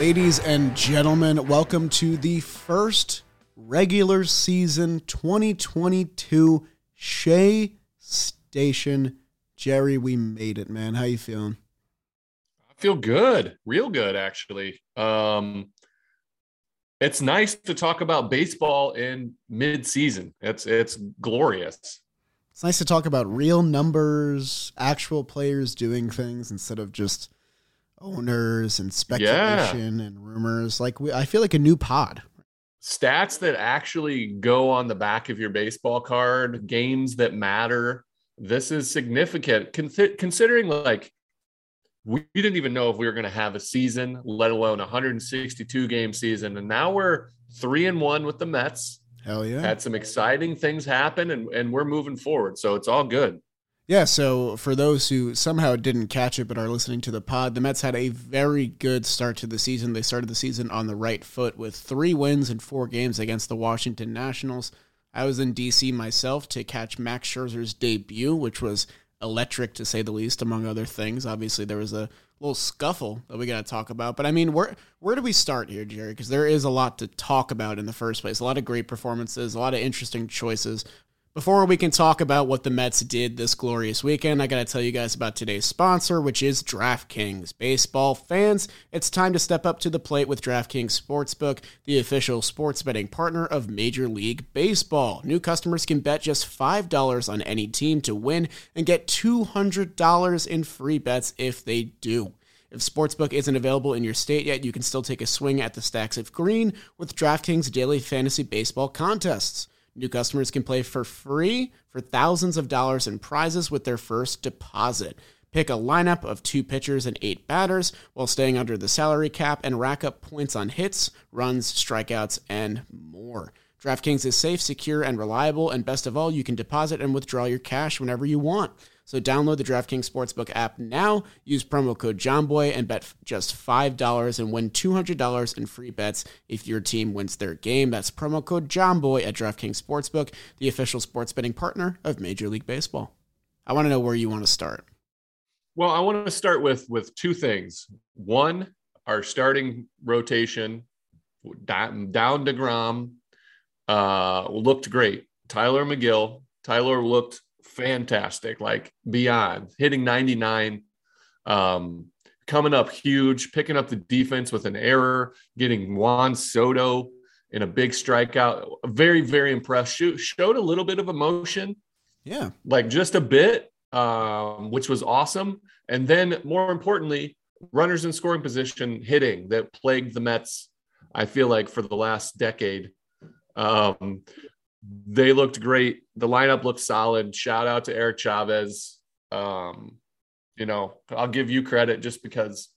Ladies and gentlemen, welcome to the first regular season 2022 Shea Station. Jerry, we made it, man. How you feeling? I feel good, real good actually. Um it's nice to talk about baseball in mid-season. It's it's glorious. It's nice to talk about real numbers, actual players doing things instead of just owners and speculation yeah. and rumors. Like we, I feel like a new pod. Stats that actually go on the back of your baseball card, games that matter. This is significant Con- considering like we didn't even know if we were going to have a season, let alone a 162 game season. And now we're three and one with the Mets. Hell yeah. Had some exciting things happen and, and we're moving forward. So it's all good. Yeah, so for those who somehow didn't catch it but are listening to the pod, the Mets had a very good start to the season. They started the season on the right foot with three wins in four games against the Washington Nationals. I was in DC myself to catch Max Scherzer's debut, which was electric to say the least, among other things. Obviously, there was a little scuffle that we got to talk about. But I mean, where where do we start here, Jerry? Because there is a lot to talk about in the first place. A lot of great performances, a lot of interesting choices. Before we can talk about what the Mets did this glorious weekend, I got to tell you guys about today's sponsor, which is DraftKings. Baseball fans, it's time to step up to the plate with DraftKings Sportsbook, the official sports betting partner of Major League Baseball. New customers can bet just $5 on any team to win and get $200 in free bets if they do. If Sportsbook isn't available in your state yet, you can still take a swing at the stacks of green with DraftKings daily fantasy baseball contests. New customers can play for free for thousands of dollars in prizes with their first deposit. Pick a lineup of two pitchers and eight batters while staying under the salary cap and rack up points on hits, runs, strikeouts, and more. DraftKings is safe, secure, and reliable, and best of all, you can deposit and withdraw your cash whenever you want. So download the DraftKings Sportsbook app now, use promo code JOHNBOY, and bet just $5 and win $200 in free bets if your team wins their game. That's promo code JOHNBOY at DraftKings Sportsbook, the official sports betting partner of Major League Baseball. I want to know where you want to start. Well, I want to start with with two things. One, our starting rotation down, down DeGrom uh, looked great. Tylor Megill, Tylor looked fantastic, like beyond hitting 99, um, coming up huge, picking up the defense with an error, getting Juan Soto in a big strikeout. Very, very impressed. showed a little bit of emotion. Yeah. Like just a bit, um, which was awesome. And then more importantly, runners in scoring position hitting that plagued the Mets, I feel like, for the last decade. Um, they looked great. The lineup looked solid. Shout out to Eric Chavez. Um, you know, I'll give you credit just because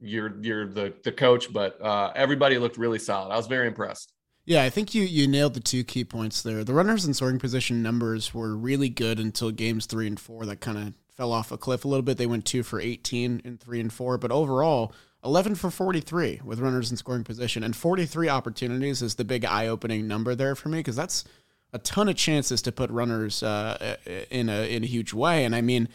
you're you're the the coach, but uh, everybody looked really solid. I was very impressed. Yeah, I think you you nailed the two key points there. The runners in scoring position numbers were really good until games three and four. That kind of fell off a cliff a little bit. They went two for eighteen in three and four, but overall 11 for 43 with runners in scoring position, and 43 opportunities is the big eye opening number there for me because that's a ton of chances to put runners uh, in a in a huge way. And I mean,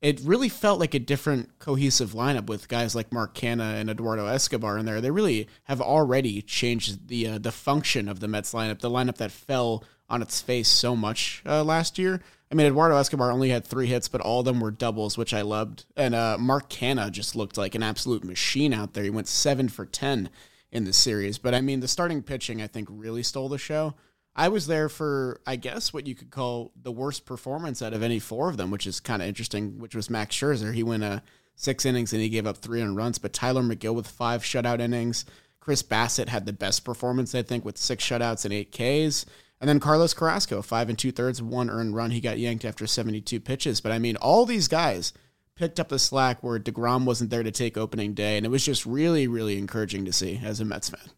it really felt like a different cohesive lineup with guys like Mark Canha and Eduardo Escobar in there. They really have already changed the uh, the function of the Mets lineup, the lineup that fell on its face so much uh, last year. I mean, Eduardo Escobar only had three hits, but all of them were doubles, which I loved. And uh, Mark Canha just looked like an absolute machine out there. He went seven for 10 in the series. But I mean, the starting pitching, I think, really stole the show. I was there for, I guess, what you could call the worst performance out of any four of them, which is kind of interesting, which was Max Scherzer. He went uh, six innings and he gave up three on runs, but Tylor Megill with five shutout innings. Chris Bassitt had the best performance, I think, with six shutouts and eight Ks. And then Carlos Carrasco, five and two thirds, one earned run. He got yanked after 72 pitches. But I mean, all these guys picked up the slack where DeGrom wasn't there to take opening day. And it was just really, really encouraging to see as a Mets fan.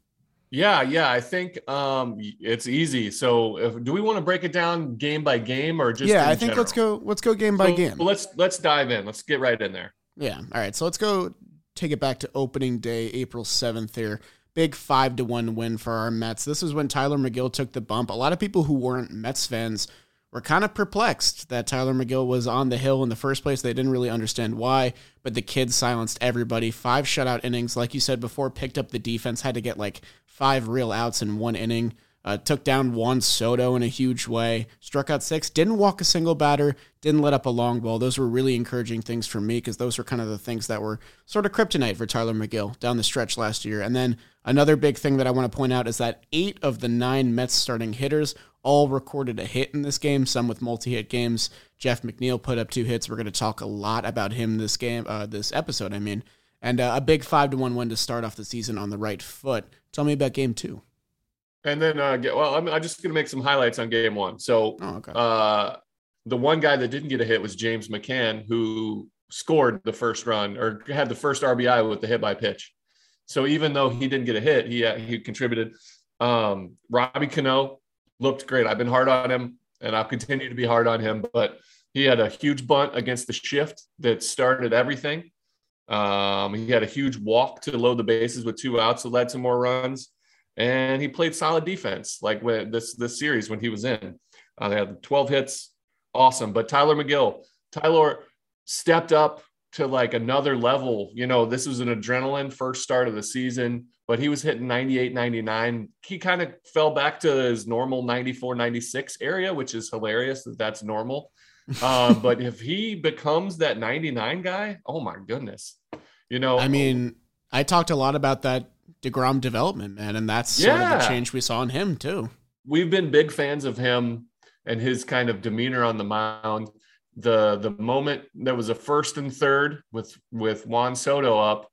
Yeah, yeah, I think um, it's easy. So, if, do we want to break it down game by game, or just? Yeah, I think general? let's go. Let's go game by game. Well, let's let's dive in. Let's get right in there. Yeah. All right. So let's go take it back to opening day, April seventh. Here, big five to one win for our Mets. This is when Tylor Megill took the bump. A lot of people who weren't Mets fans were kind of perplexed that Tylor Megill was on the hill in the first place. They didn't really understand why, but the kids silenced everybody. Five shutout innings, like you said before, picked up the defense, had to get like five real outs in one inning. Uh, took down Juan Soto in a huge way, struck out six, didn't walk a single batter, didn't let up a long ball. Those were really encouraging things for me because those were kind of the things that were sort of kryptonite for Tylor Megill down the stretch last year. And then another big thing that I want to point out is that eight of the nine Mets starting hitters all recorded a hit in this game, some with multi-hit games. Jeff McNeil put up two hits. We're going to talk a lot about him this game, uh, this episode. I mean, and uh, a big five to one win to start off the season on the right foot. Tell me about game two. And then, uh, get, well, I'm, I'm just going to make some highlights on game one. So, oh, okay. uh, the one guy that didn't get a hit was James McCann, who scored the first run or had the first RBI with the hit by pitch. So even though he didn't get a hit, he uh, he contributed. Um, Robbie Cano looked great. I've been hard on him, and I'll continue to be hard on him. But he had a huge bunt against the shift that started everything. Um, he had a huge walk to load the bases with two outs that led to more runs and he played solid defense like when this this series when he was in. Uh, they had 12 hits, awesome. But Tylor Megill, Tylor stepped up to like another level. You know, this was an adrenaline first start of the season, but he was hitting 98, 99. He kind of fell back to his normal 94, 96 area, which is hilarious that that's normal. uh, but if he becomes that 99 guy, oh my goodness. You know, I mean, I talked a lot about that Degrom development, man, and that's yeah. sort of the change we saw in him too. We've been big fans of him and his kind of demeanor on the mound. The the moment that was a first and third with with Juan Soto up,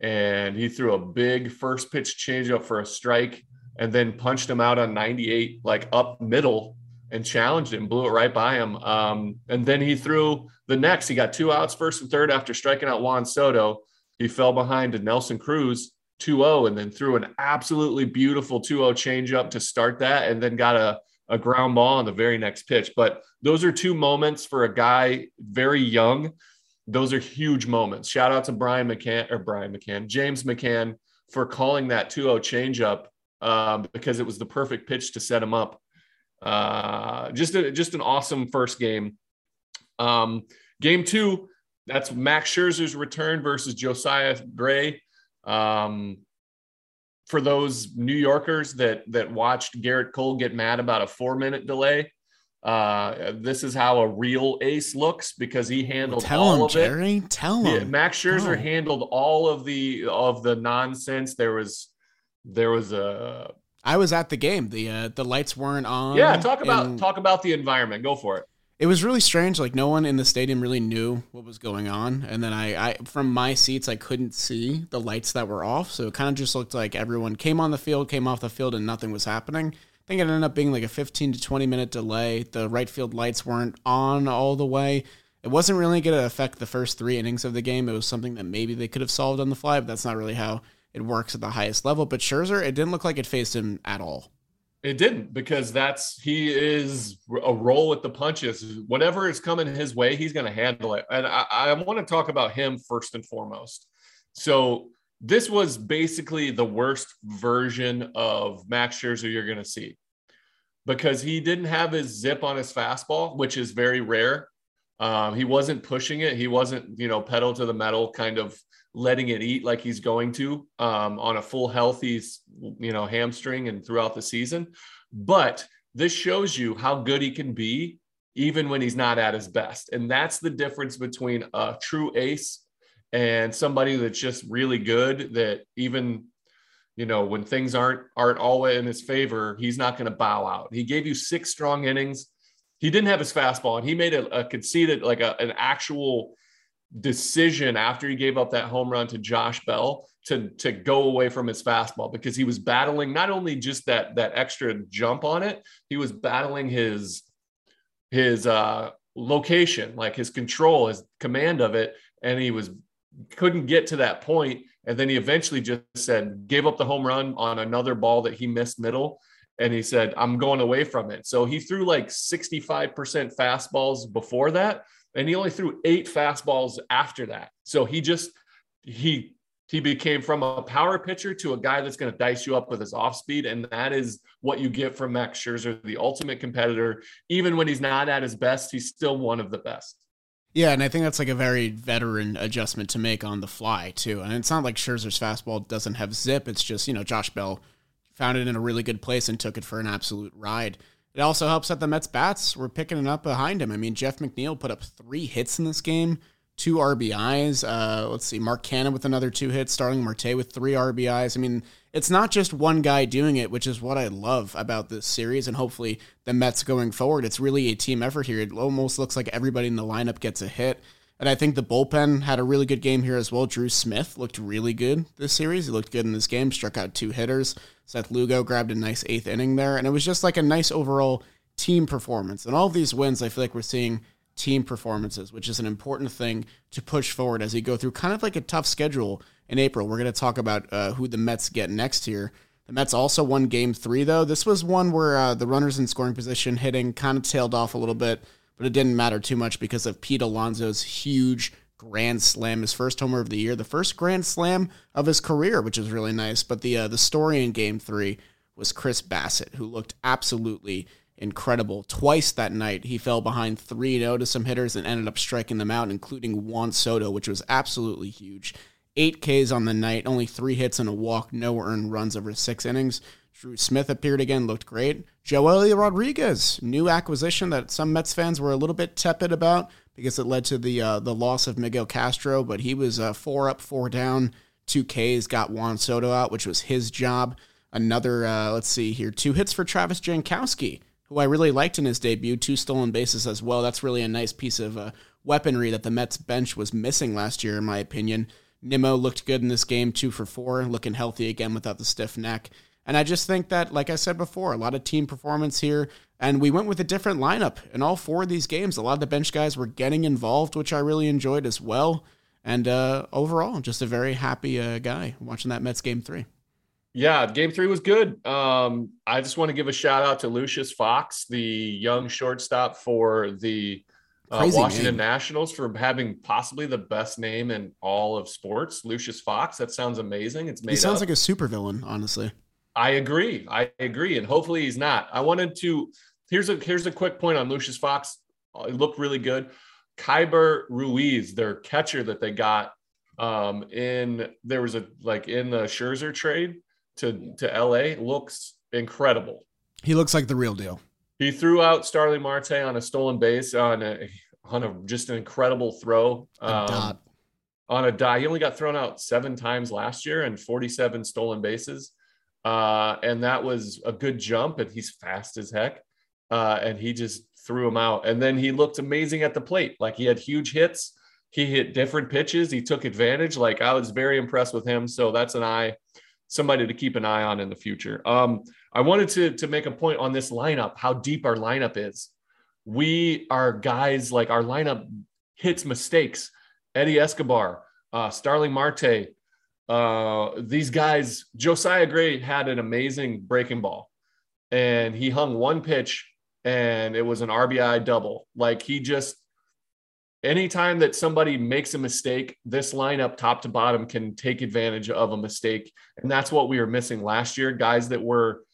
and he threw a big first pitch changeup for a strike, and then punched him out on 98, like up middle, and challenged him, blew it right by him. Um, and then he threw the next. He got two outs, first and third, after striking out Juan Soto. He fell behind to Nelson Cruz 2-0 and then threw an absolutely beautiful 2-0 changeup to start that and then got a, a ground ball on the very next pitch. But those are two moments for a guy very young. Those are huge moments. Shout out to Brian McCann or Brian McCann, James McCann for calling that 2-0 changeup um, because it was the perfect pitch to set him up. Uh, just a, just an awesome first game. Um, game two, that's Max Scherzer's return versus Josiah Gray. Um, for those New Yorkers that that watched Gerrit Cole get mad about a four minute delay, uh, this is how a real ace looks because he handled Tell all him, of Jerry. it. Tell him. Yeah, Max Scherzer handled all of the of the nonsense. There was there was a. I was at the game. The uh, the lights weren't on. Yeah, talk about and... talk about the environment. Go for it it was really strange. Like no one in the stadium really knew what was going on, and then I, I from my seats I couldn't see the lights that were off, so it kind of just looked like everyone came on the field, came off the field, and nothing was happening. I think it ended up being like a 15 to 20 minute delay. The right field lights weren't on all the way. It wasn't really going to affect the first three innings of the game. It was something that maybe they could have solved on the fly, but that's not really how it works at the highest level. But Scherzer, it didn't look like it faced him at all. It didn't because that's he is a roll with the punches. Whatever is coming his way, he's going to handle it. And I, I want to talk about him first and foremost. So this was basically the worst version of Max Scherzer you're going to see because he didn't have his zip on his fastball, which is very rare. Um, he wasn't pushing it. He wasn't, you know, pedal to the metal kind of letting it eat like he's going to um, on a full healthy, you know, hamstring and throughout the season. But this shows you how good he can be even when he's not at his best. And that's the difference between a true ace and somebody that's just really good that even you know when things aren't aren't always in his favor he's not going to bow out he gave you six strong innings he didn't have his fastball and he made a, a conceded like a, an actual decision after he gave up that home run to Josh Bell to to go away from his fastball because he was battling not only just that that extra jump on it, he was battling his his uh location, like his control, his command of it, and he was couldn't get to that point. And then he eventually just said, gave up the home run on another ball that he missed middle. And he said, I'm going away from it. So he threw like 65% fastballs before that and he only threw eight fastballs after that. So he just he he became from a power pitcher to a guy that's going to dice you up with his off speed. And that is what you get from Max Scherzer, the ultimate competitor. Even when he's not at his best, he's still one of the best. Yeah, and I think that's like a very veteran adjustment to make on the fly, too. And it's not like Scherzer's fastball doesn't have zip. It's just, you know, Josh Bell found it in a really good place and took it for an absolute ride. It also helps that the Mets bats were picking it up behind him. I mean, Jeff McNeil put up three hits in this game two RBIs. Uh, let's see, Mark Canha with another two hits, Starling Marte with three RBIs. I mean, it's not just one guy doing it, which is what I love about this series. And hopefully, the Mets going forward, it's really a team effort here. It almost looks like everybody in the lineup gets a hit. And I think the bullpen had a really good game here as well. Drew Smith looked really good this series. He looked good in this game, struck out two hitters. Seth Lugo grabbed a nice eighth inning there. And it was just like a nice overall team performance. And all these wins, I feel like we're seeing team performances, which is an important thing to push forward as you go through kind of like a tough schedule in April. We're going to talk about uh, who the Mets get next here. The Mets also won game three, though. This was one where uh, the runners in scoring position hitting kind of tailed off a little bit, but it didn't matter too much because of Pete Alonso's huge grand slam, his first homer of the year, the first grand slam of his career, which is really nice. But the uh, the story in game three was Chris Bassitt, who looked absolutely incredible. Twice that night, he fell behind 3 0 to some hitters and ended up striking them out, including Juan Soto, which was absolutely huge. Eight Ks on the night, only three hits and a walk, no earned runs over six innings. Drew Smith appeared again, looked great. Joely Rodriguez, new acquisition that some Mets fans were a little bit tepid about because it led to the uh, the loss of Miguel Castro, but he was uh, four up, four down, two Ks, got Juan Soto out, which was his job. Another, uh, let's see here, two hits for Travis Jankowski who I really liked in his debut, two stolen bases as well. That's really a nice piece of uh, weaponry that the Mets bench was missing last year, in my opinion. Nimmo looked good in this game, two for four, looking healthy again without the stiff neck. And I just think that, like I said before, a lot of team performance here. And we went with a different lineup in all four of these games. A lot of the bench guys were getting involved, which I really enjoyed as well. And uh, overall, just a very happy uh, guy watching that Mets game three. Yeah, game three was good. Um, I just want to give a shout out to Lucius Fox, the young shortstop for the uh, Washington name. Nationals, for having possibly the best name in all of sports. Lucius Fox. That sounds amazing. It's made. He sounds up. like a supervillain, honestly. I agree. I agree, and hopefully he's not. I wanted to. Here's a here's a quick point on Lucius Fox. It looked really good. Keibert Ruiz, their catcher that they got um, in there was a like in the Scherzer trade to to LA looks incredible. He looks like the real deal. He threw out Starling Marte on a stolen base on a on a just an incredible throw. Um. On a die, he only got thrown out seven times last year and 47 stolen bases. Uh, and that was a good jump, and he's fast as heck. Uh, and he just threw him out. And then he looked amazing at the plate. Like he had huge hits. He hit different pitches. He took advantage. Like I was very impressed with him. So that's an eye somebody to keep an eye on in the future. Um, I wanted to to make a point on this lineup, how deep our lineup is. We are guys like our lineup hits mistakes. Eddie Escobar, uh, Starling Marte, uh, these guys. Josiah Gray had an amazing breaking ball, and he hung one pitch, and it was an RBI double. Like he just anytime that somebody makes a mistake, this lineup top to bottom can take advantage of a mistake. And that's what we were missing last year. Guys that were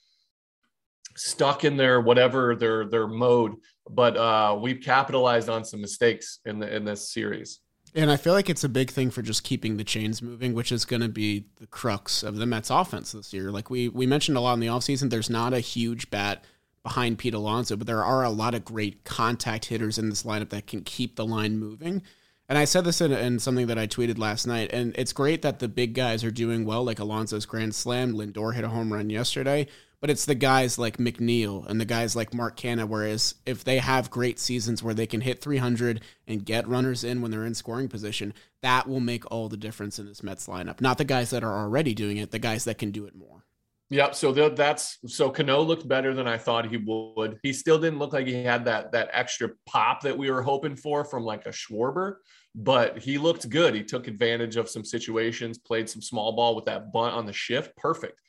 stuck in their whatever their their mode. But uh, we've capitalized on some mistakes in the in this series. And I feel like it's a big thing for just keeping the chains moving, which is going to be the crux of the Mets offense this year. Like we we mentioned a lot in the offseason, there's not a huge bat behind Pete Alonso, but there are a lot of great contact hitters in this lineup that can keep the line moving. And I said this in, in, something that I tweeted last night, and it's great that the big guys are doing well, like Alonso's grand slam. Lindor hit a home run yesterday, but it's the guys like McNeil and the guys like Mark Canha. Whereas if they have great seasons where they can hit 300 and get runners in when they're in scoring position, that will make all the difference in this Mets lineup. Not the guys that are already doing it, the guys that can do it more. Yep. So that's so Cano looked better than I thought he would. He still didn't look like he had that that extra pop that we were hoping for from like a Schwarber, but he looked good. He took advantage of some situations, played some small ball with that bunt on the shift. Perfect.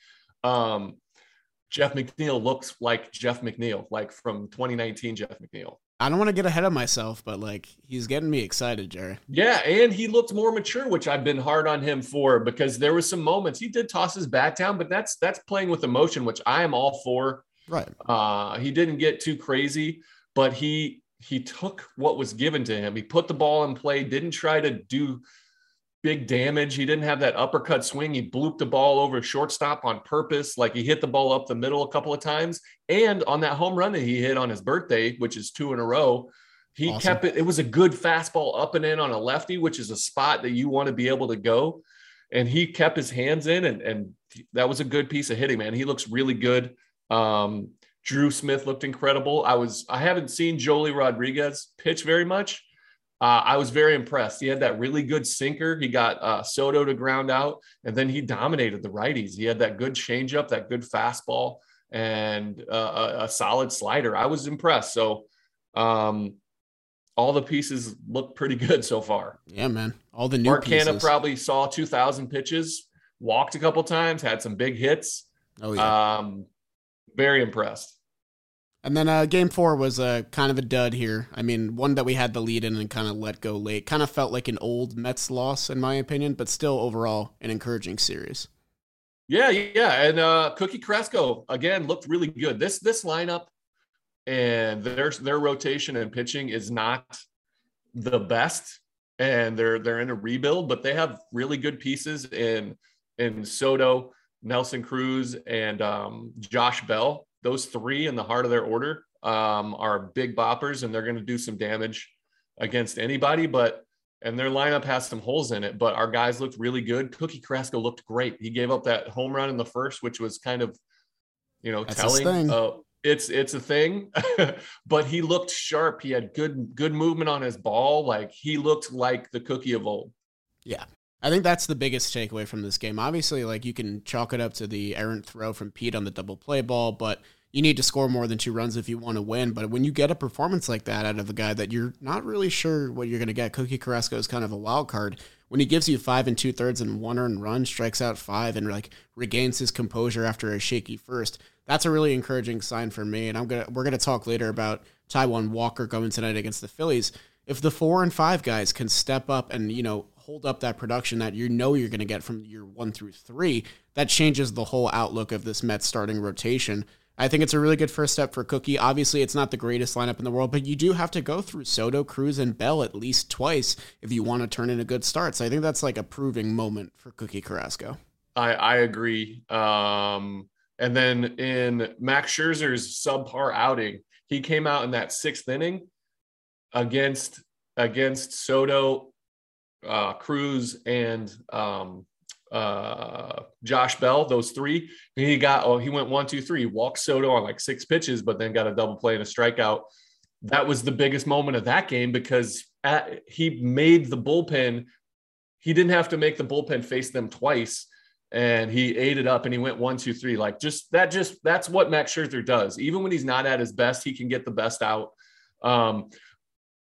Um, Jeff McNeil looks like Jeff McNeil, like from 2019 Jeff McNeil. I don't want to get ahead of myself, but like he's getting me excited, Jerry. Yeah, and he looked more mature, which I've been hard on him for because there was some moments he did toss his bat down, but that's that's playing with emotion, which I am all for. Right. Uh, he didn't get too crazy, but he he took what was given to him. He put the ball in play, didn't try to do big damage. He didn't have that uppercut swing. He blooped the ball over shortstop on purpose. Like he hit the ball up the middle a couple of times. And on that home run that he hit on his birthday, which is two in a row, he awesome. kept it. It was a good fastball up and in on a lefty, which is a spot that you want to be able to go. And he kept his hands in, and, and that was a good piece of hitting, man. He looks really good. Um, Drew Smith looked incredible. I was I haven't seen Joely Rodriguez pitch very much, uh, I was very impressed. He had that really good sinker. He got uh, Soto to ground out, and then he dominated the righties. He had that good changeup, that good fastball, and uh, a, a, solid slider. I was impressed. So, um, all the pieces look pretty good so far. Yeah, man. All the new Mark pieces. Probably saw 2,000 pitches, walked a couple times, had some big hits. Oh yeah. Um, very impressed. And then uh, game four was a uh, kind of a dud here. I mean, one that we had the lead in and kind of let go late. Kind of felt like an old Mets loss, in my opinion, but still overall an encouraging series. Yeah, yeah, and uh, Cookie Carrasco again looked really good. This this lineup and their their rotation and pitching is not the best, and they're they're in a rebuild, but they have really good pieces in in Soto, Nelson Cruz, and um, Josh Bell those three in the heart of their order um, are big boppers and they're going to do some damage against anybody. But and their lineup has some holes in it, but our guys looked really good. Cookie Carrasco looked great. He gave up that home run in the first, which was kind of, you know, That's telling. Uh, it's it's a thing, but he looked sharp. He had good good movement on his ball. Like he looked like the cookie of old. Yeah, I think that's the biggest takeaway from this game. Obviously, like you can chalk it up to the errant throw from Pete on the double play ball, but you need to score more than two runs if you want to win. But when you get a performance like that out of a guy that you're not really sure what you're going to get, Cookie Carrasco is kind of a wild card. When he gives you five and two thirds and one earned run, strikes out five, and like regains his composure after a shaky first, that's a really encouraging sign for me. And I'm gonna we're gonna talk later about Taijuan Walker going tonight against the Phillies. If the four and five guys can step up and you know hold up that production that you know you're going to get from year one through three, that changes the whole outlook of this Mets starting rotation. I think it's a really good first step for Cookie. Obviously, it's not the greatest lineup in the world, but you do have to go through Soto, Cruz, and Bell at least twice if you want to turn in a good start. So I think that's like a proving moment for Cookie Carrasco. I, I agree. Um, and then in Max Scherzer's subpar outing, he came out in that sixth inning against against Soto uh, Cruz and um, uh, Josh Bell, those three. He got, oh, he went one, two, three, walked Soto on like six pitches, but then got a double play and a strikeout. That was the biggest moment of that game because at, he made the bullpen. He didn't have to make the bullpen face them twice and he ate it up and he went one, two, three. Like just that, just that's what Max Scherzer does. Even when he's not at his best, he can get the best out. Um,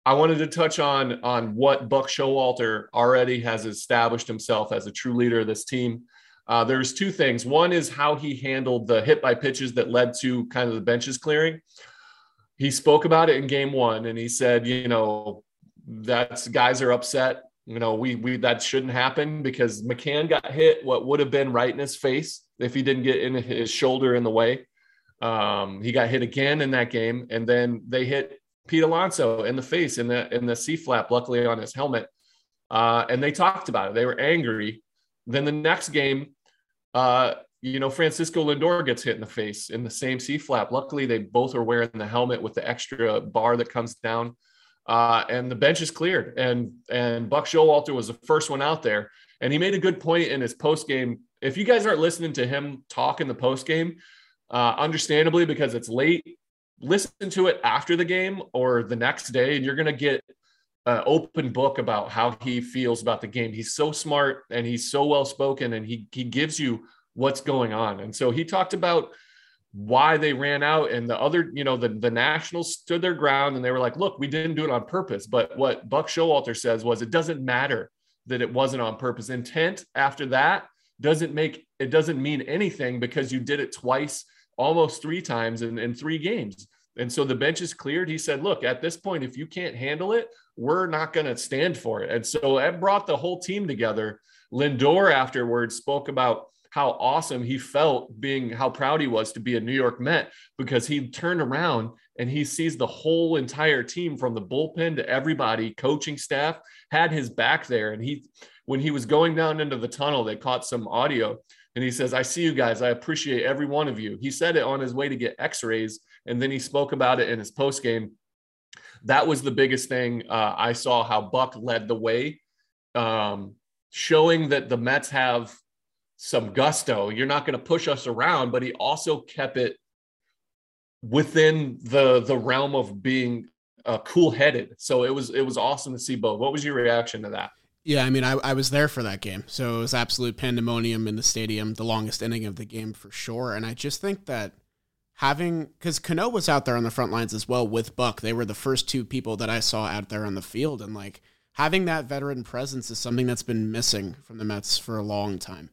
I wanted to touch on on what Buck Showalter already has established himself as a true leader of this team. Uh, there's two things. One is how he handled the hit by pitches that led to kind of the benches clearing. He spoke about it in game one, and he said, you know, that's guys are upset. You know, we we that shouldn't happen because McCann got hit what would have been right in his face if he didn't get in his shoulder in the way. Um, he got hit again in that game, and then they hit Pete Alonso in the face in the in the C flap, luckily on his helmet. Uh, and they talked about it. They were angry. Then the next game, uh, you know, Francisco Lindor gets hit in the face in the same C flap. Luckily, they both are wearing the helmet with the extra bar that comes down. Uh, and the bench is cleared. And and Buck Showalter was the first one out there. And he made a good point in his post game. If you guys aren't listening to him talk in the post game, uh, understandably because it's late listen to it after the game or the next day, and you're going to get an open book about how he feels about the game. He's so smart and he's so well spoken, and he he gives you what's going on. And so he talked about why they ran out and the other you know the, the nationals stood their ground and they were like look we didn't do it on purpose but what buck showalter says was it doesn't matter that it wasn't on purpose intent after that doesn't make it doesn't mean anything because you did it twice almost three times in, in three games. And so the bench is cleared. He said, Look, at this point, if you can't handle it, we're not going to stand for it. And so that brought the whole team together. Lindor afterwards spoke about how awesome he felt being how proud he was to be a New York Met because he turned around and he sees the whole entire team from the bullpen to everybody, coaching staff had his back there. And he, when he was going down into the tunnel, they caught some audio and he says, I see you guys. I appreciate every one of you. He said it on his way to get x rays. And then he spoke about it in his post game. That was the biggest thing. Uh, I saw how Buck led the way, um, showing that the Mets have some gusto. You're not going to push us around, but he also kept it within the the realm of being uh, cool headed. So it was it was awesome to see both. What was your reaction to that? Yeah, I mean, I, I was there for that game, so it was absolute pandemonium in the stadium, the longest inning of the game for sure. And I just think that having because Cano was out there on the front lines as well with Buck, they were the first two people that I saw out there on the field, and like having that veteran presence is something that's been missing from the Mets for a long time.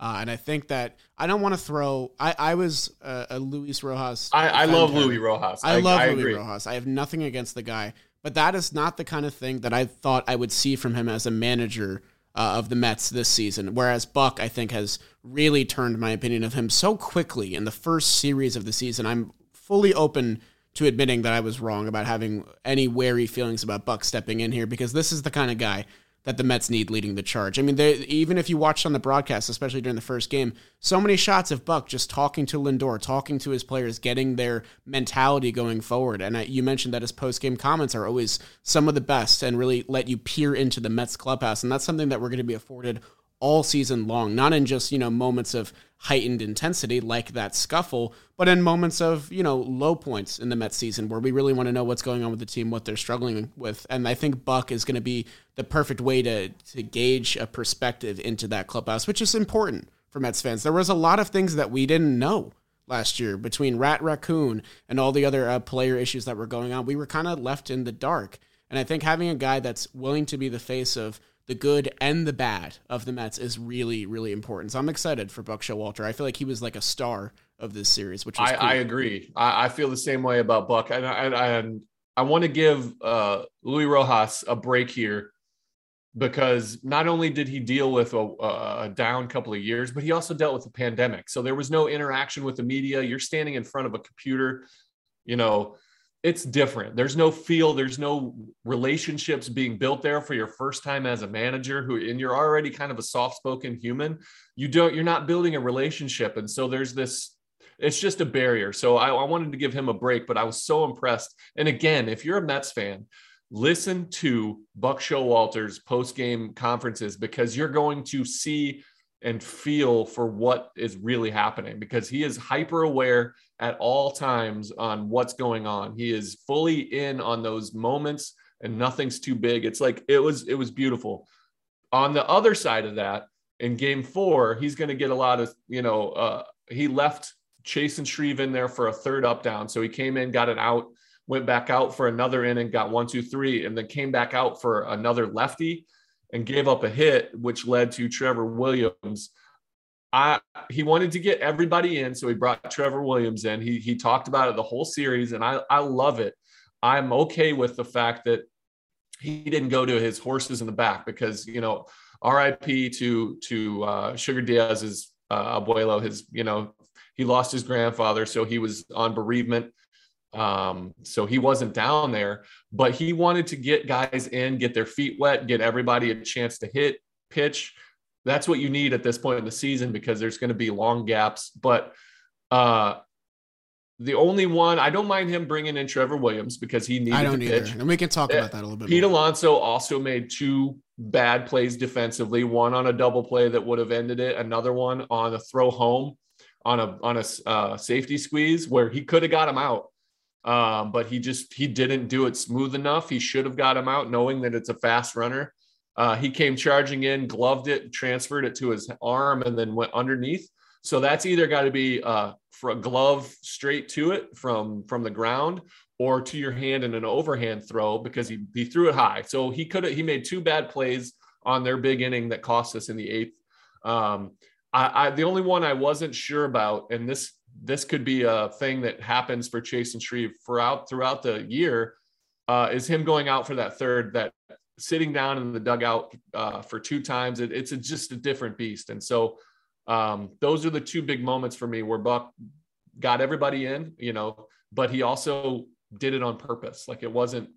Uh, and I think that I don't want to throw. I, I was a, a Luis Rojas. I, I love Luis Rojas. I, I love I Luis agree. Rojas. I have nothing against the guy, but that is not the kind of thing that I thought I would see from him as a manager uh, of the Mets this season. Whereas Buck, I think, has really turned my opinion of him so quickly in the first series of the season. I'm fully open to admitting that I was wrong about having any wary feelings about Buck stepping in here because this is the kind of guy that the Mets need leading the charge. I mean, they, even if you watched on the broadcast, especially during the first game, so many shots of Buck just talking to Lindor, talking to his players, getting their mentality going forward. And I, you mentioned that his post game comments are always some of the best and really let you peer into the Mets clubhouse. And that's something that we're going to be afforded all season long, not in just, you know, moments of heightened intensity like that scuffle, but in moments of, you know, low points in the Mets season where we really want to know what's going on with the team, what they're struggling with. And I think Buck is going to be the perfect way to to gauge a perspective into that clubhouse, which is important for Mets fans. There was a lot of things that we didn't know last year between Rat Raccoon and all the other uh, player issues that were going on. We were kind of left in the dark. And I think having a guy that's willing to be the face of the good and the bad of the Mets is really, really important. So I'm excited for Buck Showalter. I feel like he was like a star of this series, which I, cool. I, agree. I, I, feel the same way about Buck. And I, I, I want to give uh, Luis Rojas a break here because not only did he deal with a, a, down couple of years, but he also dealt with the pandemic. So there was no interaction with the media. You're standing in front of a computer, you know, it's different. There's no feel, there's no relationships being built there for your first time as a manager who and you're already kind of a soft-spoken human. You don't you're not building a relationship and so there's this it's just a barrier. So I, I wanted to give him a break, but I was so impressed. And again, if you're a Mets fan, listen to Buck Showalter's post-game conferences because you're going to see and feel for what is really happening because he is hyper aware at all times on what's going on. He is fully in on those moments and nothing's too big. It's like it was it was beautiful. On the other side of that, in game 4, he's going to get a lot of, you know, uh, he left Chasen Shreve in there for a third up down. So he came in, got it out, went back out for another inning, got one, two, three, and then came back out for another lefty and gave up a hit, which led to Trevor Williams. I he wanted to get everybody in, so he brought Trevor Williams in. He he talked about it the whole series, and I I love it. I'm okay with the fact that he didn't go to his horses in the back because you know, R.I.P. to to uh, Sugar Diaz's uh, abuelo. His you know he lost his grandfather, so he was on bereavement. Um, so he wasn't down there, but he wanted to get guys in, get their feet wet, get everybody a chance to hit, pitch. That's what you need at this point in the season because there's going to be long gaps. But uh, the only one I don't mind him bringing in Trevor Williams because he needed I don't either. Pitch. And we can talk about that a little bit. Pete more. Alonso also made two bad plays defensively. One on a double play that would have ended it. Another one on a throw home on a on a uh, safety squeeze where he could have got him out um, but he just he didn't do it smooth enough. He should have got him out, knowing that it's a fast runner. Uh, he came charging in, gloved it, transferred it to his arm, and then went underneath. So that's either got to be uh, for a glove straight to it from from the ground, or to your hand in an overhand throw because he he threw it high. So he could he made two bad plays on their big inning that cost us in the eighth. Um, I, I the only one I wasn't sure about, and this this could be a thing that happens for Chasen Shreve throughout throughout the year. Uh, is him going out for that third, that sitting down in the dugout uh, for two times. It, it's a, just a different beast, and so um, those are the two big moments for me where Buck got everybody in, you know, but he also did it on purpose. Like it wasn't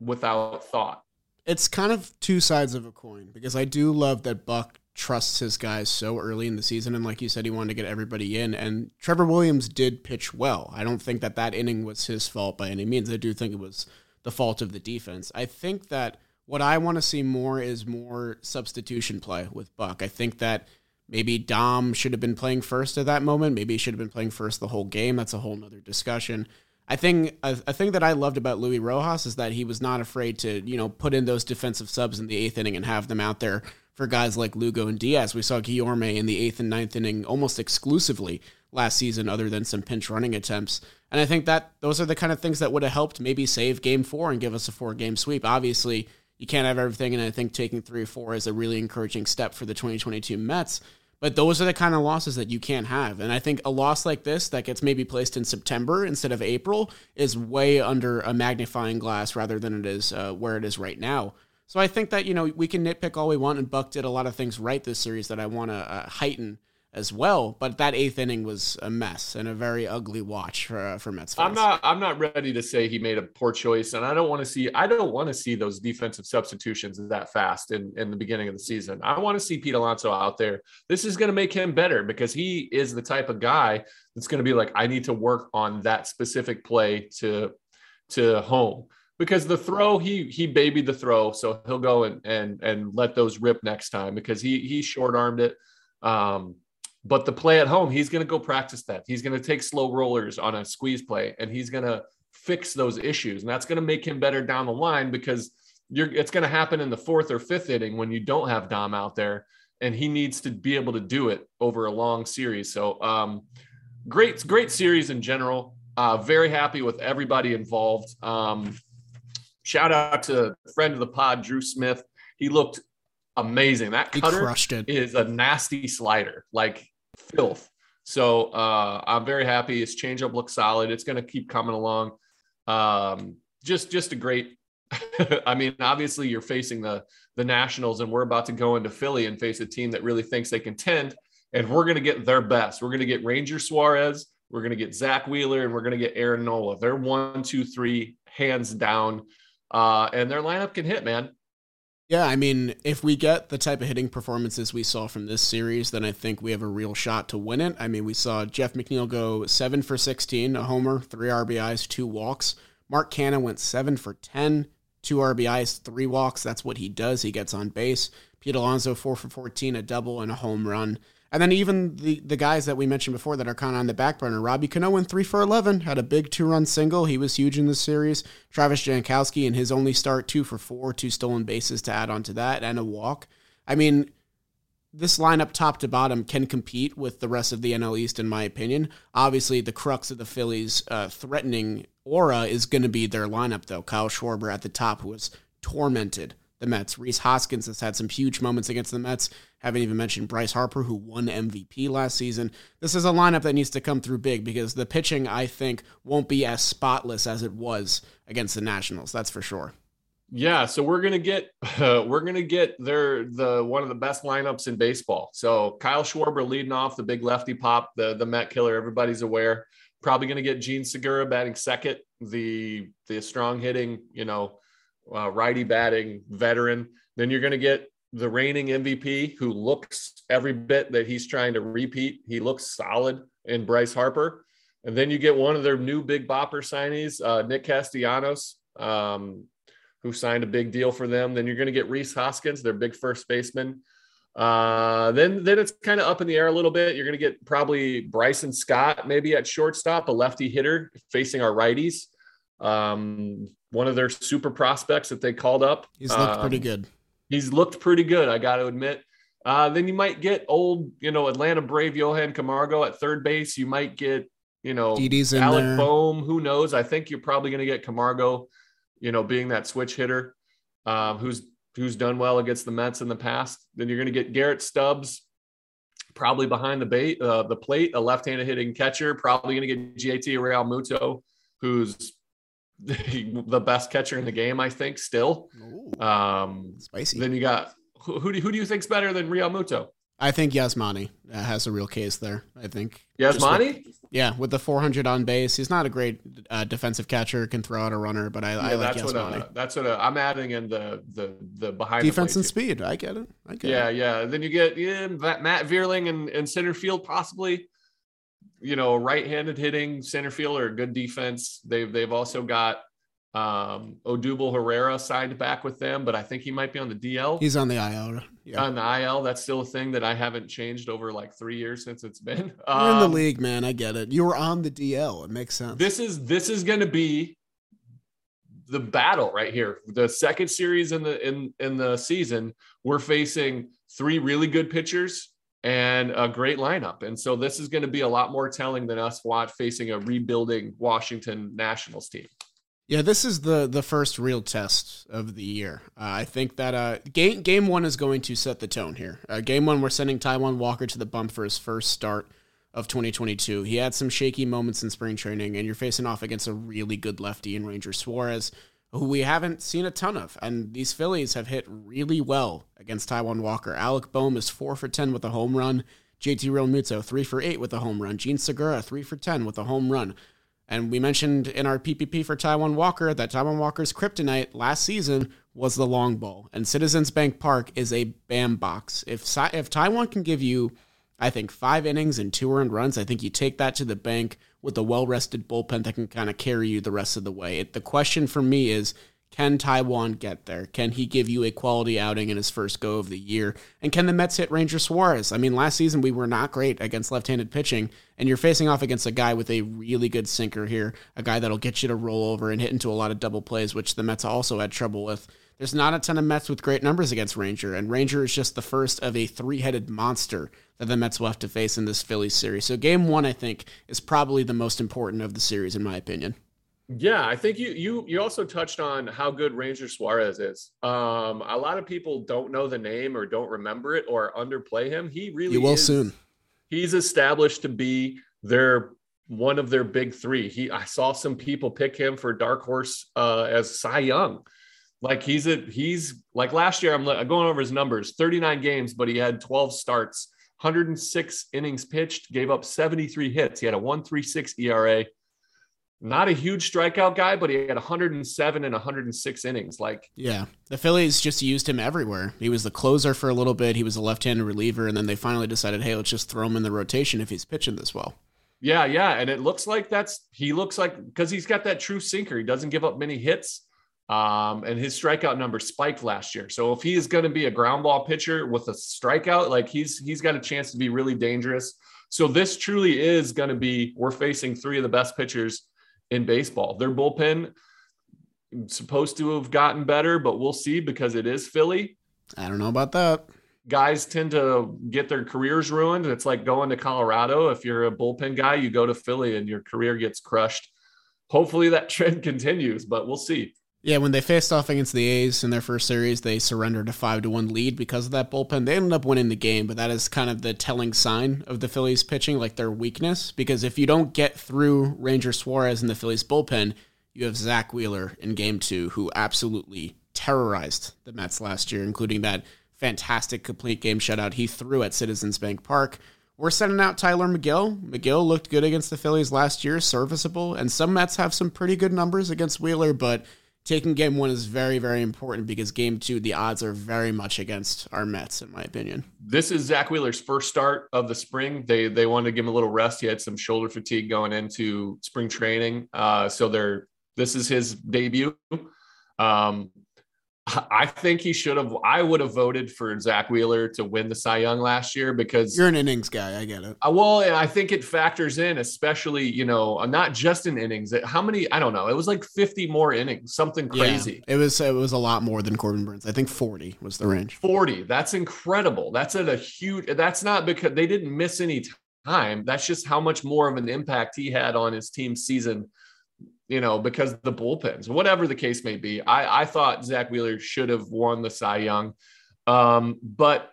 without thought. It's kind of two sides of a coin because I do love that Buck trusts his guys so early in the season. And like you said, he wanted to get everybody in. And Trevor Williams did pitch well. I don't think that that inning was his fault by any means. I do think it was the fault of the defense. I think that what I want to see more is more substitution play with Buck. I think that maybe Dom should have been playing first at that moment. Maybe he should have been playing first the whole game. That's a whole nother discussion. I think a, a, thing that I loved about Luis Rojas is that he was not afraid to, you know, put in those defensive subs in the eighth inning and have them out there for guys like Lugo and Diaz. We saw Guillorme in the eighth and ninth inning almost exclusively last season, other than some pinch running attempts. And I think that those are the kind of things that would have helped maybe save game four and give us a four game sweep. Obviously, you can't have everything, and I think taking three or four is a really encouraging step for the 2022 Mets. But those are the kind of losses that you can't have. And I think a loss like this that gets maybe placed in September instead of April is way under a magnifying glass rather than it is uh, where it is right now. So I think that, you know, we can nitpick all we want, and Buck did a lot of things right this series that I want to uh, heighten as well. But that eighth inning was a mess and a very ugly watch for uh, for Mets fans. I'm not I'm not ready to say he made a poor choice, and I don't want to see I don't want to see those defensive substitutions that fast in in the beginning of the season. I want to see Pete Alonso out there. This is going to make him better because he is the type of guy that's going to be like I need to work on that specific play to to home because the throw he he babied the throw so he'll go and and and let those rip next time because he he short armed it um but the play at home, he's going to go practice that. He's going to take slow rollers on a squeeze play and he's going to fix those issues. And that's going to make him better down the line because you're, it's going to happen in the fourth or fifth inning when you don't have Dom out there and he needs to be able to do it over a long series. So, um, great, great series in general. Uh, very happy with everybody involved. Um, shout out to friend of the pod, Drew Smith. He looked amazing. That cutter is a nasty slider, like filth. So uh, I'm very happy. His changeup looks solid. It's going to keep coming along. Um, just just a great. I mean, obviously you're facing the the Nationals, and we're about to go into Philly and face a team that really thinks they contend, and we're going to get their best. We're going to get Ranger Suarez. We're going to get Zack Wheeler, and we're going to get Aaron Nola. They're one, two, three, hands down. Uh, and their lineup can hit, man. Yeah, I mean, if we get the type of hitting performances we saw from this series, then I think we have a real shot to win it. I mean, we saw Jeff McNeil go seven for 16, a homer, three RBIs, two walks. Mark Canha went seven for 10, two RBIs, three walks. That's what he does. He gets on base. Pete Alonso, four for 14, a double, and a home run. And then even the, the guys that we mentioned before that are kind of on the back burner. Robbie Cano went three for 11, had a big two run single. He was huge in this series. Travis Jankowski in his only start, two for four, two stolen bases to add on to that, and a walk. I mean, this lineup top to bottom can compete with the rest of the NL East, in my opinion. Obviously, the crux of the Phillies' uh, threatening aura is going to be their lineup, though. Kyle Schwarber at the top, was tormented the Mets. Rhys Hoskins has had some huge moments against the Mets. Haven't even mentioned Bryce Harper, who won MVP last season. This is a lineup that needs to come through big because the pitching, I think, won't be as spotless as it was against the Nationals. That's for sure. Yeah, so we're gonna get uh, we're gonna get their the one of the best lineups in baseball. So Kyle Schwarber leading off the big lefty pop, the the Met killer. Everybody's aware. Probably gonna get Jean Segura batting second, the the strong hitting, you know, uh, righty batting veteran. Then you're going to get the reigning MVP who looks every bit that he's trying to repeat. He looks solid in Bryce Harper. And then you get one of their new big bopper signees, uh, Nick Castellanos, um, who signed a big deal for them. Then you're going to get Rhys Hoskins, their big first baseman. Uh, then then it's kind of up in the air a little bit. You're going to get probably Bryson Stott, maybe at shortstop, a lefty hitter facing our righties. Um, one of their super prospects that they called up. He's looked um, pretty good. He's looked pretty good, I got to admit. Uh, then you might get old, you know, Atlanta Brave Johan Camargo at third base. You might get, you know, Didi's Alec there. Bohm. Who knows? I think you're probably going to get Camargo, you know, being that switch hitter, um, who's who's done well against the Mets in the past. Then you're going to get Garrett Stubbs, probably behind the bait, uh, the plate, a left-handed hitting catcher, probably going to get JT Realmuto, who's the best catcher in the game, I think, still. Ooh, um, spicy. Then you got who, who do, who do you think's better than Realmuto? I think Yasmani uh, has a real case there. I think Yasmani. With, yeah, with the 400 on base, he's not a great uh, defensive catcher. Can throw out a runner, but I, yeah, I like that's Yasmani. What, uh, that's what uh, I'm adding in the the the behind defense the and speed. I get it. I get yeah, it. Yeah, Then you get yeah, Matt Vierling and, and center field possibly. You know, right-handed hitting center field or good defense. They've they've also got um, Odubel Herrera signed back with them, but I think he might be on the DL. He's on the IL. Yeah. On the IL, that's still a thing that I haven't changed over like three years since it's been. Um, You're in the um, league, man. I get it. You were on the DL. It makes sense. This is this is going to be the battle right here. The second series in the in in the season, we're facing three really good pitchers and a great lineup. And so this is going to be a lot more telling than us facing a rebuilding Washington Nationals team. Yeah, this is the the first real test of the year. Uh, I think that uh, game game one is going to set the tone here. Uh, game one, we're sending Taijuan Walker to the bump for his first start of 2022. He had some shaky moments in spring training, and you're facing off against a really good lefty in Ranger Suarez, who we haven't seen a ton of. And these Phillies have hit really well against Taijuan Walker. Alec Bohm is four for ten with a home run. JT Realmuto three for eight with a home run. Jean Segura three for ten with a home run. And we mentioned in our PPP for Taijuan Walker that Taijuan Walker's kryptonite last season was the long ball. And Citizens Bank Park is a bam box. If if Taijuan can give you, I think, five innings and two earned runs, I think you take that to the bank with a well rested bullpen that can kind of carry you the rest of the way. It, the question for me is can Taijuan get there? Can he give you a quality outing in his first go of the year? And can the Mets hit Ranger Suarez? I mean, last season we were not great against left handed pitching, and you're facing off against a guy with a really good sinker here, a guy that'll get you to roll over and hit into a lot of double plays, which the Mets also had trouble with. There's not a ton of Mets with great numbers against Ranger, and Ranger is just the first of a three headed monster that the Mets will have to face in this Phillies series. So, game one, I think, is probably the most important of the series, in my opinion. Yeah, I think you you you also touched on how good Ranger Suarez is. Um, a lot of people don't know the name or don't remember it or underplay him. He really you will is, soon. He's established to be their one of their big three. He I saw some people pick him for dark horse uh, as Cy Young. Like he's a he's like last year. I'm, I'm going over his numbers: 39 games, but he had 12 starts, 106 innings pitched, gave up 73 hits. He had a 1.36 ERA not a huge strikeout guy, but he had 107 and 106 innings. Like, yeah, the Phillies just used him everywhere. He was the closer for a little bit. He was a left-handed reliever, and then they finally decided, hey, let's just throw him in the rotation if he's pitching this well. Yeah, yeah, and it looks like that's he looks like because he's got that true sinker. He doesn't give up many hits, um, and his strikeout number spiked last year. So if he is going to be a ground ball pitcher with a strikeout, like he's he's got a chance to be really dangerous. So this truly is going to be we're facing three of the best pitchers in baseball. Their bullpen supposed to have gotten better, but we'll see because it is Philly. I don't know about that. Guys tend to get their careers ruined. It's like going to Colorado. If you're a bullpen guy, you go to Philly and your career gets crushed. Hopefully that trend continues, but we'll see. Yeah, when they faced off against the A's in their first series, they surrendered a five to one lead because of that bullpen. They ended up winning the game, but that is kind of the telling sign of the Phillies pitching, like their weakness. Because if you don't get through Ranger Suarez in the Phillies bullpen, you have Zack Wheeler in game two, who absolutely terrorized the Mets last year, including that fantastic complete game shutout he threw at Citizens Bank Park. We're sending out Tylor Megill. Megill looked good against the Phillies last year, serviceable, and some Mets have some pretty good numbers against Wheeler, but taking game one is very, very important because game two, the odds are very much against our Mets, in my opinion. This is Zack Wheeler's first start of the spring. They they wanted to give him a little rest. He had some shoulder fatigue going into spring training, uh, so they're this is his debut. Um, I think he should have. I would have voted for Zack Wheeler to win the Cy Young last year because you're an innings guy. I get it. Uh, well, I think it factors in, especially you know, not just in innings. How many? I don't know. It was like 50 more innings, something crazy. Yeah, it was. It was a lot more than Corbin Burnes. I think 40 was the range. 40. That's incredible. That's at a huge. That's not because they didn't miss any time. That's just how much more of an impact he had on his team's season you know, because the bullpens, whatever the case may be. I, I thought Zack Wheeler should have won the Cy Young, um, but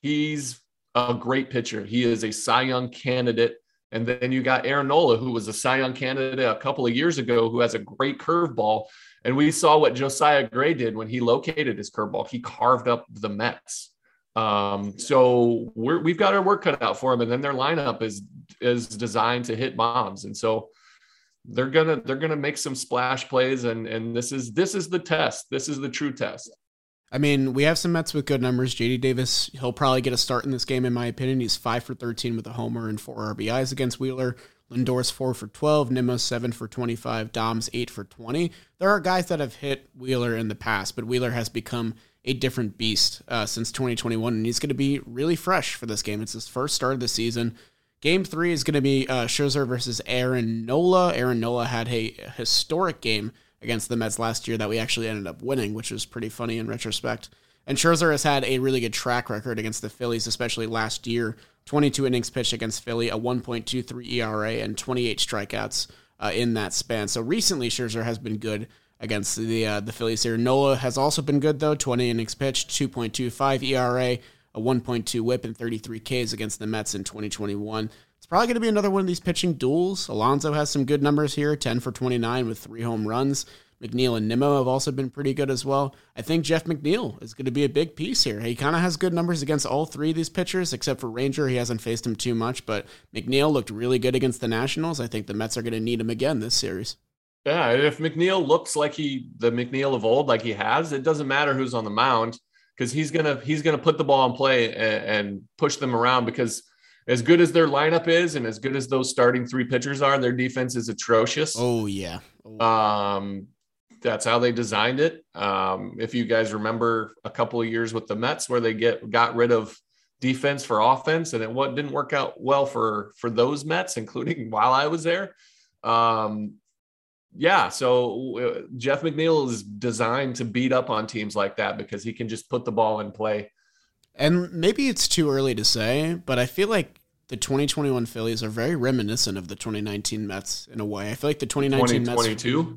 he's a great pitcher. He is a Cy Young candidate. And then you got Aaron Nola, who was a Cy Young candidate a couple of years ago, who has a great curveball. And we saw what Josiah Gray did when he located his curveball. He carved up the Mets. Um, so we're, we've got our work cut out for them. And then their lineup is is designed to hit bombs. And so they're gonna they're gonna make some splash plays. And and this is this is the test. This is the true test. I mean, we have some Mets with good numbers. JD Davis, he'll probably get a start in this game, in my opinion. He's five for 13 with a homer and four RBIs against Wheeler. Lindor's four for 12, Nimmo's seven for 25, Dom's eight for 20. There are guys that have hit Wheeler in the past, but Wheeler has become a different beast uh, since 2021, and he's going to be really fresh for this game. It's his first start of the season. Game three is going to be uh, Scherzer versus Aaron Nola. Aaron Nola had a historic game against the Mets last year that we actually ended up winning, which was pretty funny in retrospect. And Scherzer has had a really good track record against the Phillies, especially last year. 22 innings pitched against Philly, a 1.23 ERA, and 28 strikeouts uh, in that span. So recently, Scherzer has been good against the uh, the Phillies here. Nola has also been good though. 20 innings pitched, 2.25 ERA, a 1.2 WHIP, and 33 Ks against the Mets in 2021. It's probably going to be another one of these pitching duels. Alonso has some good numbers here 10 for 29 with three home runs. McNeil and Nimmo have also been pretty good as well. I think Jeff McNeil is going to be a big piece here. He kind of has good numbers against all three of these pitchers, except for Ranger. He hasn't faced him too much, but McNeil looked really good against the Nationals. I think the Mets are going to need him again this series. Yeah, if McNeil looks like he the McNeil of old, like he has, it doesn't matter who's on the mound because he's gonna he's gonna put the ball in play and, and push them around because as good as their lineup is and as good as those starting three pitchers are, their defense is atrocious. Oh yeah. Oh. Um, that's how they designed it. Um, if you guys remember a couple of years with the Mets where they get got rid of defense for offense, and it what didn't work out well for for those Mets, including while I was there. Um, yeah, so uh, Jeff McNeil is designed to beat up on teams like that because he can just put the ball in play and maybe it's too early to say, but I feel like the 2021 Phillies are very reminiscent of the 2019 Mets in a way. I feel like the 2019 2022? Mets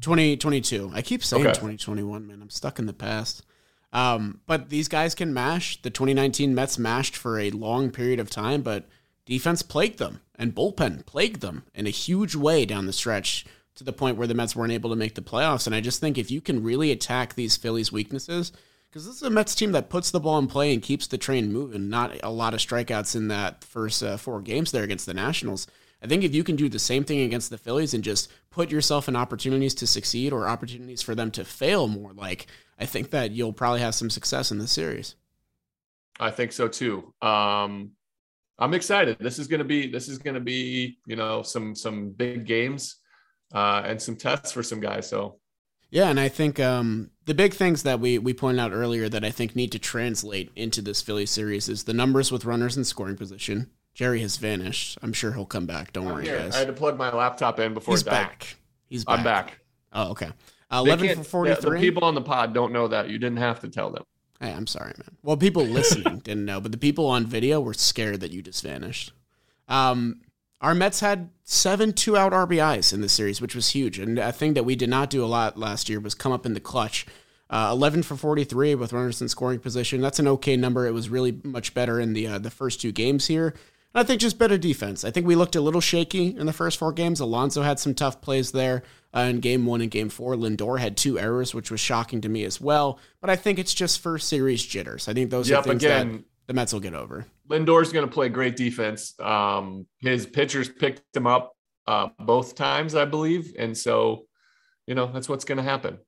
2022. I keep saying okay. 2021, man. I'm stuck in the past. Um, but these guys can mash. The 2019 Mets mashed for a long period of time, but defense plagued them and bullpen plagued them in a huge way down the stretch to the point where the Mets weren't able to make the playoffs. And I just think if you can really attack these Phillies' weaknesses – because this is a Mets team that puts the ball in play and keeps the train moving. Not a lot of strikeouts in that first uh, four games there against the Nationals. I think if you can do the same thing against the Phillies and just put yourself in opportunities to succeed or opportunities for them to fail more, like I think that you'll probably have some success in this series. I think so too. Um, I'm excited. This is going to be this is going to be you know some some big games uh, and some tests for some guys. So yeah, and I think um, the big things that we we pointed out earlier that I think need to translate into this Philly series is the numbers with runners in scoring position. Jerry has vanished. I'm sure he'll come back. Don't I'm worry, here. guys. I had to plug my laptop in before he's back. He's back. I'm back. Oh, okay. Uh, Eleven for forty-three. The people on the pod don't know that. You didn't have to tell them. Hey, I'm sorry, man. Well, people listening didn't know, but the people on video were scared that you just vanished. Um, our Mets had seven two out RBIs in this series, which was huge. And a thing that we did not do a lot last year was come up in the clutch. Uh, 11 for 43 with runners in scoring position. That's an okay number. It was really much better in the uh, the first two games here. And I think just better defense. I think we looked a little shaky in the first four games. Alonso had some tough plays there uh, in game one and game four. Lindor had two errors, which was shocking to me as well. But I think it's just first series jitters. I think those yep, are things again, that the Mets will get over. Lindor's going to play great defense. Um, his pitchers picked him up uh, both times, I believe, and so you know that's what's going to happen.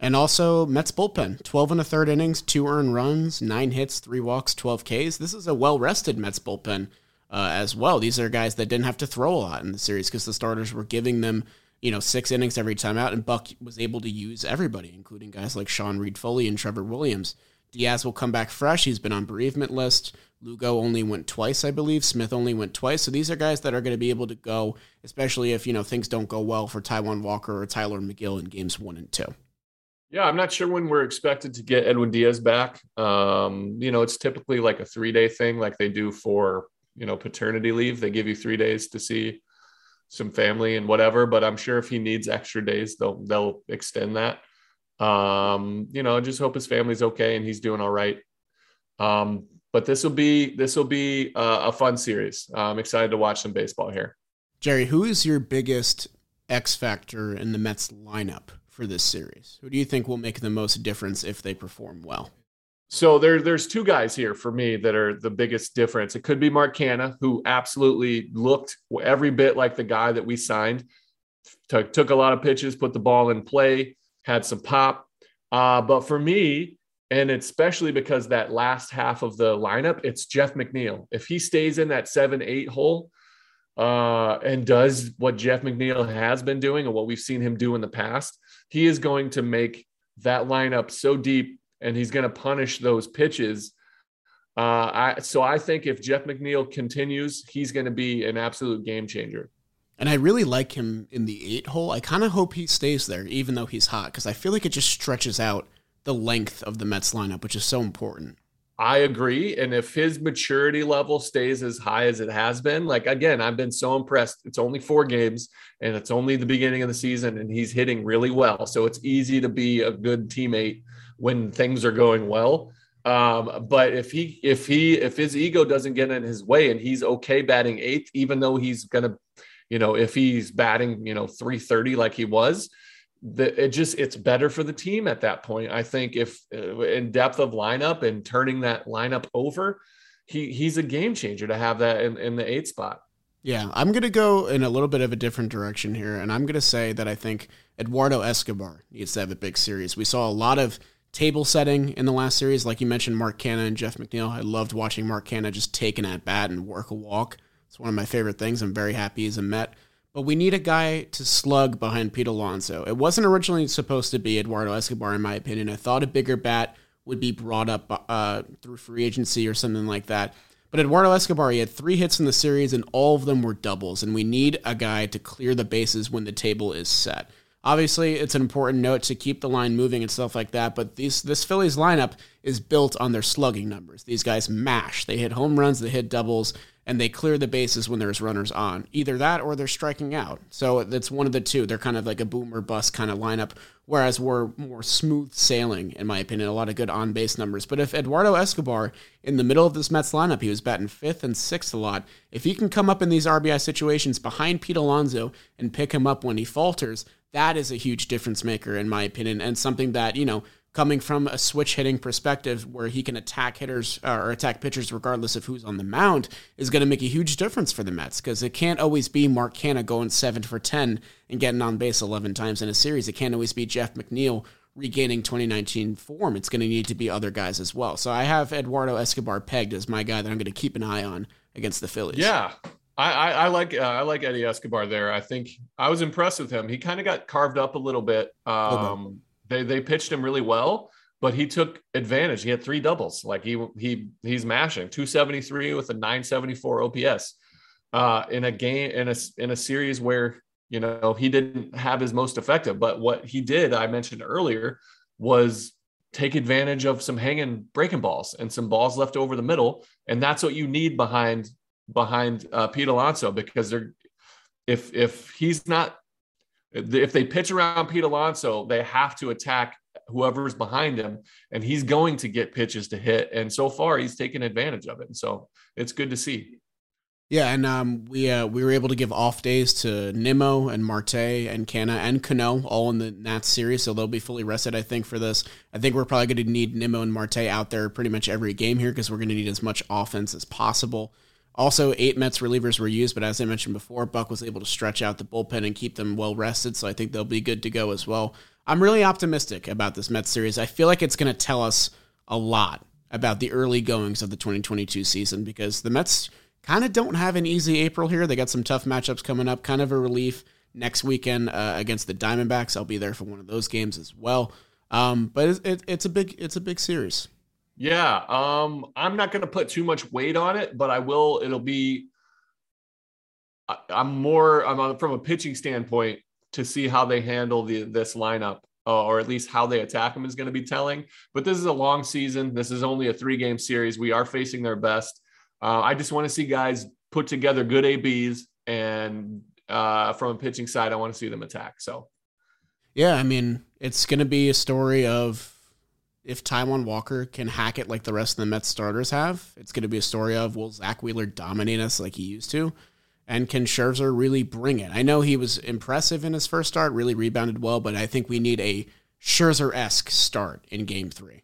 And also Mets bullpen, 12 and a third innings, two earned runs, nine hits, three walks, 12 Ks. This is a well rested Mets bullpen uh, as well. These are guys that didn't have to throw a lot in the series because the starters were giving them, you know, six innings every time out, and Buck was able to use everybody, including guys like Sean Reid-Foley and Trevor Williams. Diaz will come back fresh. He's been on bereavement list. Lugo only went twice, I believe. Smith only went twice. So these are guys that are going to be able to go, especially if you know things don't go well for Taijuan Walker or Tylor Megill in games one and two. Yeah, I'm not sure when we're expected to get Edwin Diaz back. Um, you know, it's typically like a three day thing, like they do for you know paternity leave. They give you three days to see some family and whatever. But I'm sure if he needs extra days, they'll they'll extend that. Um, you know, just hope his family's okay and he's doing all right. Um, but this will be this will be uh, a fun series. I'm excited to watch some baseball here. Jerry, who is your biggest X factor in the Mets lineup for this series? Who do you think will make the most difference if they perform well? So there, there's two guys here for me that are the biggest difference. It could be Mark Canha, who absolutely looked every bit like the guy that we signed. Took, took a lot of pitches, put the ball in play, had some pop. Uh, but for me, and especially because that last half of the lineup, it's Jeff McNeil. If he stays in that seven, eight hole uh, and does what Jeff McNeil has been doing and what we've seen him do in the past, he is going to make that lineup so deep and he's going to punish those pitches. Uh, I, so I think if Jeff McNeil continues, he's going to be an absolute game changer. And I really like him in the eight hole. I kind of hope he stays there, even though he's hot, because I feel like it just stretches out the length of the Mets lineup, which is so important. I agree. And if his maturity level stays as high as it has been, like again, I've been so impressed. It's only four games and it's only the beginning of the season, and he's hitting really well. So it's easy to be a good teammate when things are going well. Um, but if he if he if his ego doesn't get in his way and he's okay batting eighth, even though he's gonna, you know, if he's batting, you know, 330 like he was, the, it just it's better for the team at that point. I think if uh, in depth of lineup and turning that lineup over, he he's a game changer to have that in, in the eight spot. Yeah, I'm gonna go in a little bit of a different direction here, and I'm gonna say that I think Eduardo Escobar needs to have a big series. We saw a lot of table setting in the last series. Like you mentioned, Mark Canha and Jeff McNeil. I loved watching Mark Canha just take an at bat and work a walk. It's one of my favorite things. I'm very happy he's a Met. But we need a guy to slug behind Pete Alonso. It wasn't originally supposed to be Eduardo Escobar, in my opinion. I thought a bigger bat would be brought up uh, through free agency or something like that. But Eduardo Escobar, he had three hits in the series, and all of them were doubles. And we need a guy to clear the bases when the table is set. Obviously, it's an important note to keep the line moving and stuff like that, but these this Phillies lineup is built on their slugging numbers. These guys mash. They hit home runs, they hit doubles, and they clear the bases when there's runners on. Either that or they're striking out. So it's one of the two. They're kind of like a boomer bust kind of lineup, whereas we're more smooth sailing, in my opinion. A lot of good on base numbers. But if Eduardo Escobar, in the middle of this Mets lineup, he was batting fifth and sixth a lot. If he can come up in these RBI situations behind Pete Alonso and pick him up when he falters, that is a huge difference maker, in my opinion, and something that, you know, coming from a switch hitting perspective where he can attack hitters uh, or attack pitchers regardless of who's on the mound is going to make a huge difference for the Mets because it can't always be Mark Canha going 7 for 10 and getting on base 11 times in a series. It can't always be Jeff McNeil regaining 2019 form. It's going to need to be other guys as well. So I have Eduardo Escobar pegged as my guy that I'm going to keep an eye on against the Phillies. Yeah. I, I, I like uh, I like Eddie Escobar there. I think I was impressed with him. He kind of got carved up a little bit. Um, okay. They they pitched him really well, but he took advantage. He had three doubles. Like he he he's mashing 273 with a 974 OPS uh, in a game in a in a series where you know he didn't have his most effective. But what he did, I mentioned earlier, was take advantage of some hanging breaking balls and some balls left over the middle, and that's what you need behind behind uh, Pete Alonso because they're if if he's not if they pitch around Pete Alonso, they have to attack whoever's behind him, and he's going to get pitches to hit. And so far, he's taken advantage of it. And so it's good to see. Yeah, and um, we uh, we were able to give off days to Nimmo and Marte and Canha and Cano all in the Nats series, so they'll be fully rested. I think for this, I think we're probably going to need Nimmo and Marte out there pretty much every game here because we're going to need as much offense as possible. Also, eight Mets relievers were used, but as I mentioned before, Buck was able to stretch out the bullpen and keep them well rested, so I think they'll be good to go as well. I'm really optimistic about this Mets series. I feel like it's going to tell us a lot about the early goings of the 2022 season because the Mets kind of don't have an easy April here. They got some tough matchups coming up, kind of a relief next weekend uh, against the Diamondbacks. I'll be there for one of those games as well. Um, but it, it, it's a big it's a big series. Yeah, um, I'm not going to put too much weight on it, but I will. It'll be. I, am more. I'm on, from a pitching standpoint to see how they handle the this lineup, uh, or at least how they attack them is going to be telling. But this is a long season. This is only a three game series. We are facing their best. Uh, I just want to see guys put together good ABs, and uh, from a pitching side, I want to see them attack. So, yeah, I mean, it's going to be a story of if Taijuan Walker can hack it like the rest of the Mets starters have, it's going to be a story of will Zack Wheeler dominate us like he used to? And can Scherzer really bring it? I know he was impressive in his first start, really rebounded well, but I think we need a Scherzer esque start in game three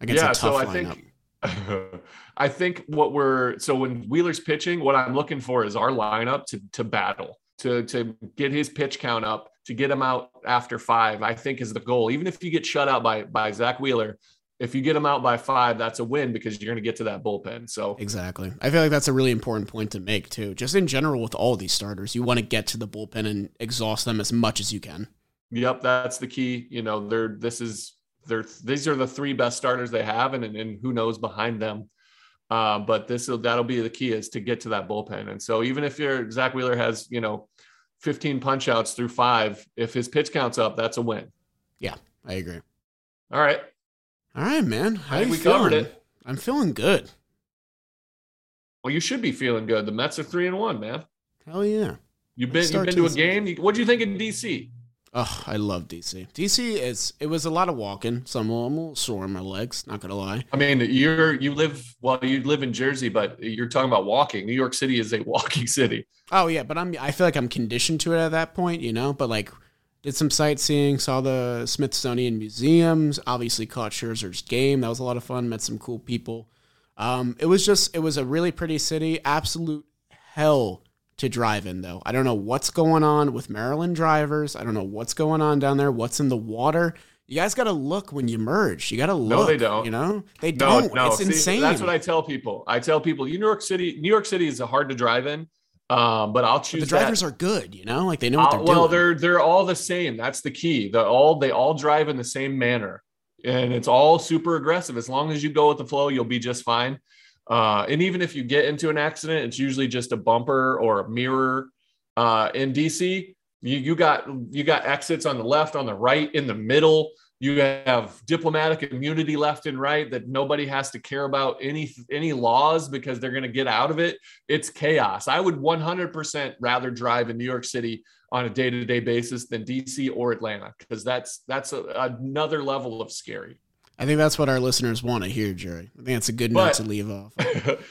against yeah, a tough so I lineup. Think, I think what we're so when Wheeler's pitching, what I'm looking for is our lineup to to battle, to to get his pitch count up, to get him out after five, I think is the goal. Even if you get shut out by by Zack Wheeler, if you get him out by five, that's a win because you're going to get to that bullpen. So exactly, I feel like that's a really important point to make too. Just in general, with all these starters, you want to get to the bullpen and exhaust them as much as you can. Yep, that's the key. You know, they're this is they're these are the three best starters they have, and and who knows behind them. Uh, but this will that'll be the key is to get to that bullpen. And so even if your Zack Wheeler has you know 15 punch outs through five, if his pitch counts up, that's a win. Yeah, I agree. All right. All right, man. How we feeling? covered it. I'm feeling good. Well, you should be feeling good. The Mets are three and one, man. Hell yeah. You've been you've been to a game. What do you think in DC? Oh, I love DC. DC is it was a lot of walking, so I'm a little sore in my legs. Not gonna lie. I mean, you're you live well, you live in Jersey, but you're talking about walking. New York City is a walking city. Oh yeah, but I'm I feel like I'm conditioned to it at that point, you know. But like, did some sightseeing, saw the Smithsonian museums, obviously caught Scherzer's game. That was a lot of fun. Met some cool people. Um, it was just it was a really pretty city. Absolute hell to drive in, though. I don't know what's going on with Maryland drivers. I don't know what's going on down there. What's in the water? You guys got to look when you merge. You got to look. No, they don't. You know, they no, don't. No, it's See, insane. That's what I tell people. I tell people, New York City, New York City is hard to drive in. Um, but I'll choose. But the drivers that. are good, you know, like they know what they're uh, well, doing. they're they're all the same. That's the key. They all they all drive in the same manner, and it's all super aggressive. As long as you go with the flow, you'll be just fine. Uh, and even if you get into an accident, it's usually just a bumper or a mirror. Uh, in DC, you, you got you got exits on the left, on the right, in the middle. You have diplomatic immunity left and right that nobody has to care about any any laws because they're going to get out of it. It's chaos. I would 100% rather drive in New York City on a day-to-day basis than DC or Atlanta because that's that's a, another level of scary. I think that's what our listeners want to hear, Jerry. I think that's a good but, note to leave off.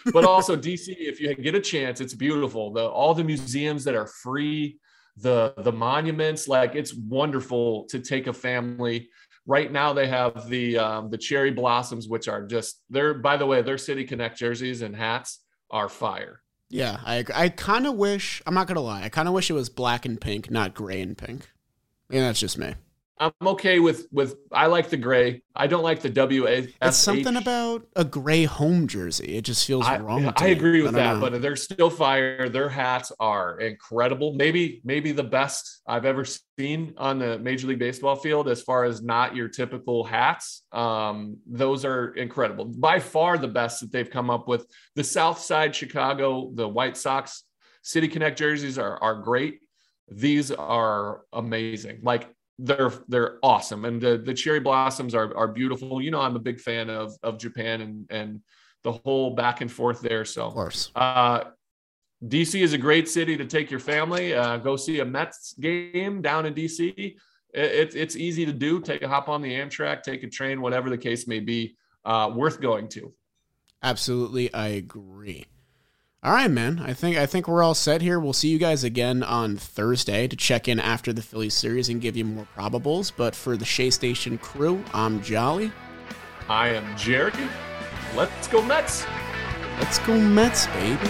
but also DC, if you get a chance, it's beautiful. The all the museums that are free, the the monuments, like it's wonderful to take a family. Right now, they have the um, the cherry blossoms, which are just they're by the way, their City Connect jerseys and hats are fire. Yeah, I I kind of wish I'm not gonna lie, I kind of wish it was black and pink, not gray and pink. Yeah, that's just me. I'm okay with with I like the gray. I don't like the WA. It's something about a gray home jersey. It just feels I, wrong. I agree with that, know. but they're still fire. Their hats are incredible. Maybe maybe the best I've ever seen on the Major League Baseball field as far as not your typical hats. Um, those are incredible. By far the best that they've come up with. The South Side Chicago, the White Sox City Connect jerseys are are great. These are amazing. Like they're they're awesome. And the the cherry blossoms are are beautiful. You know i'm a big fan of of japan and and the whole back and forth there. So of course. uh dc is a great city to take your family uh go see a mets game down in dc it, it, it's easy to do. Take a hop on the amtrak take a train whatever the case may be uh worth going to. Absolutely i agree all right, man. I think I think we're all set here. We'll see you guys again on Thursday to check in after the Phillies series and give you more probables. But for the Shea Station crew, I'm Jolly. I am Jerry. Let's go Mets. Let's go Mets, baby.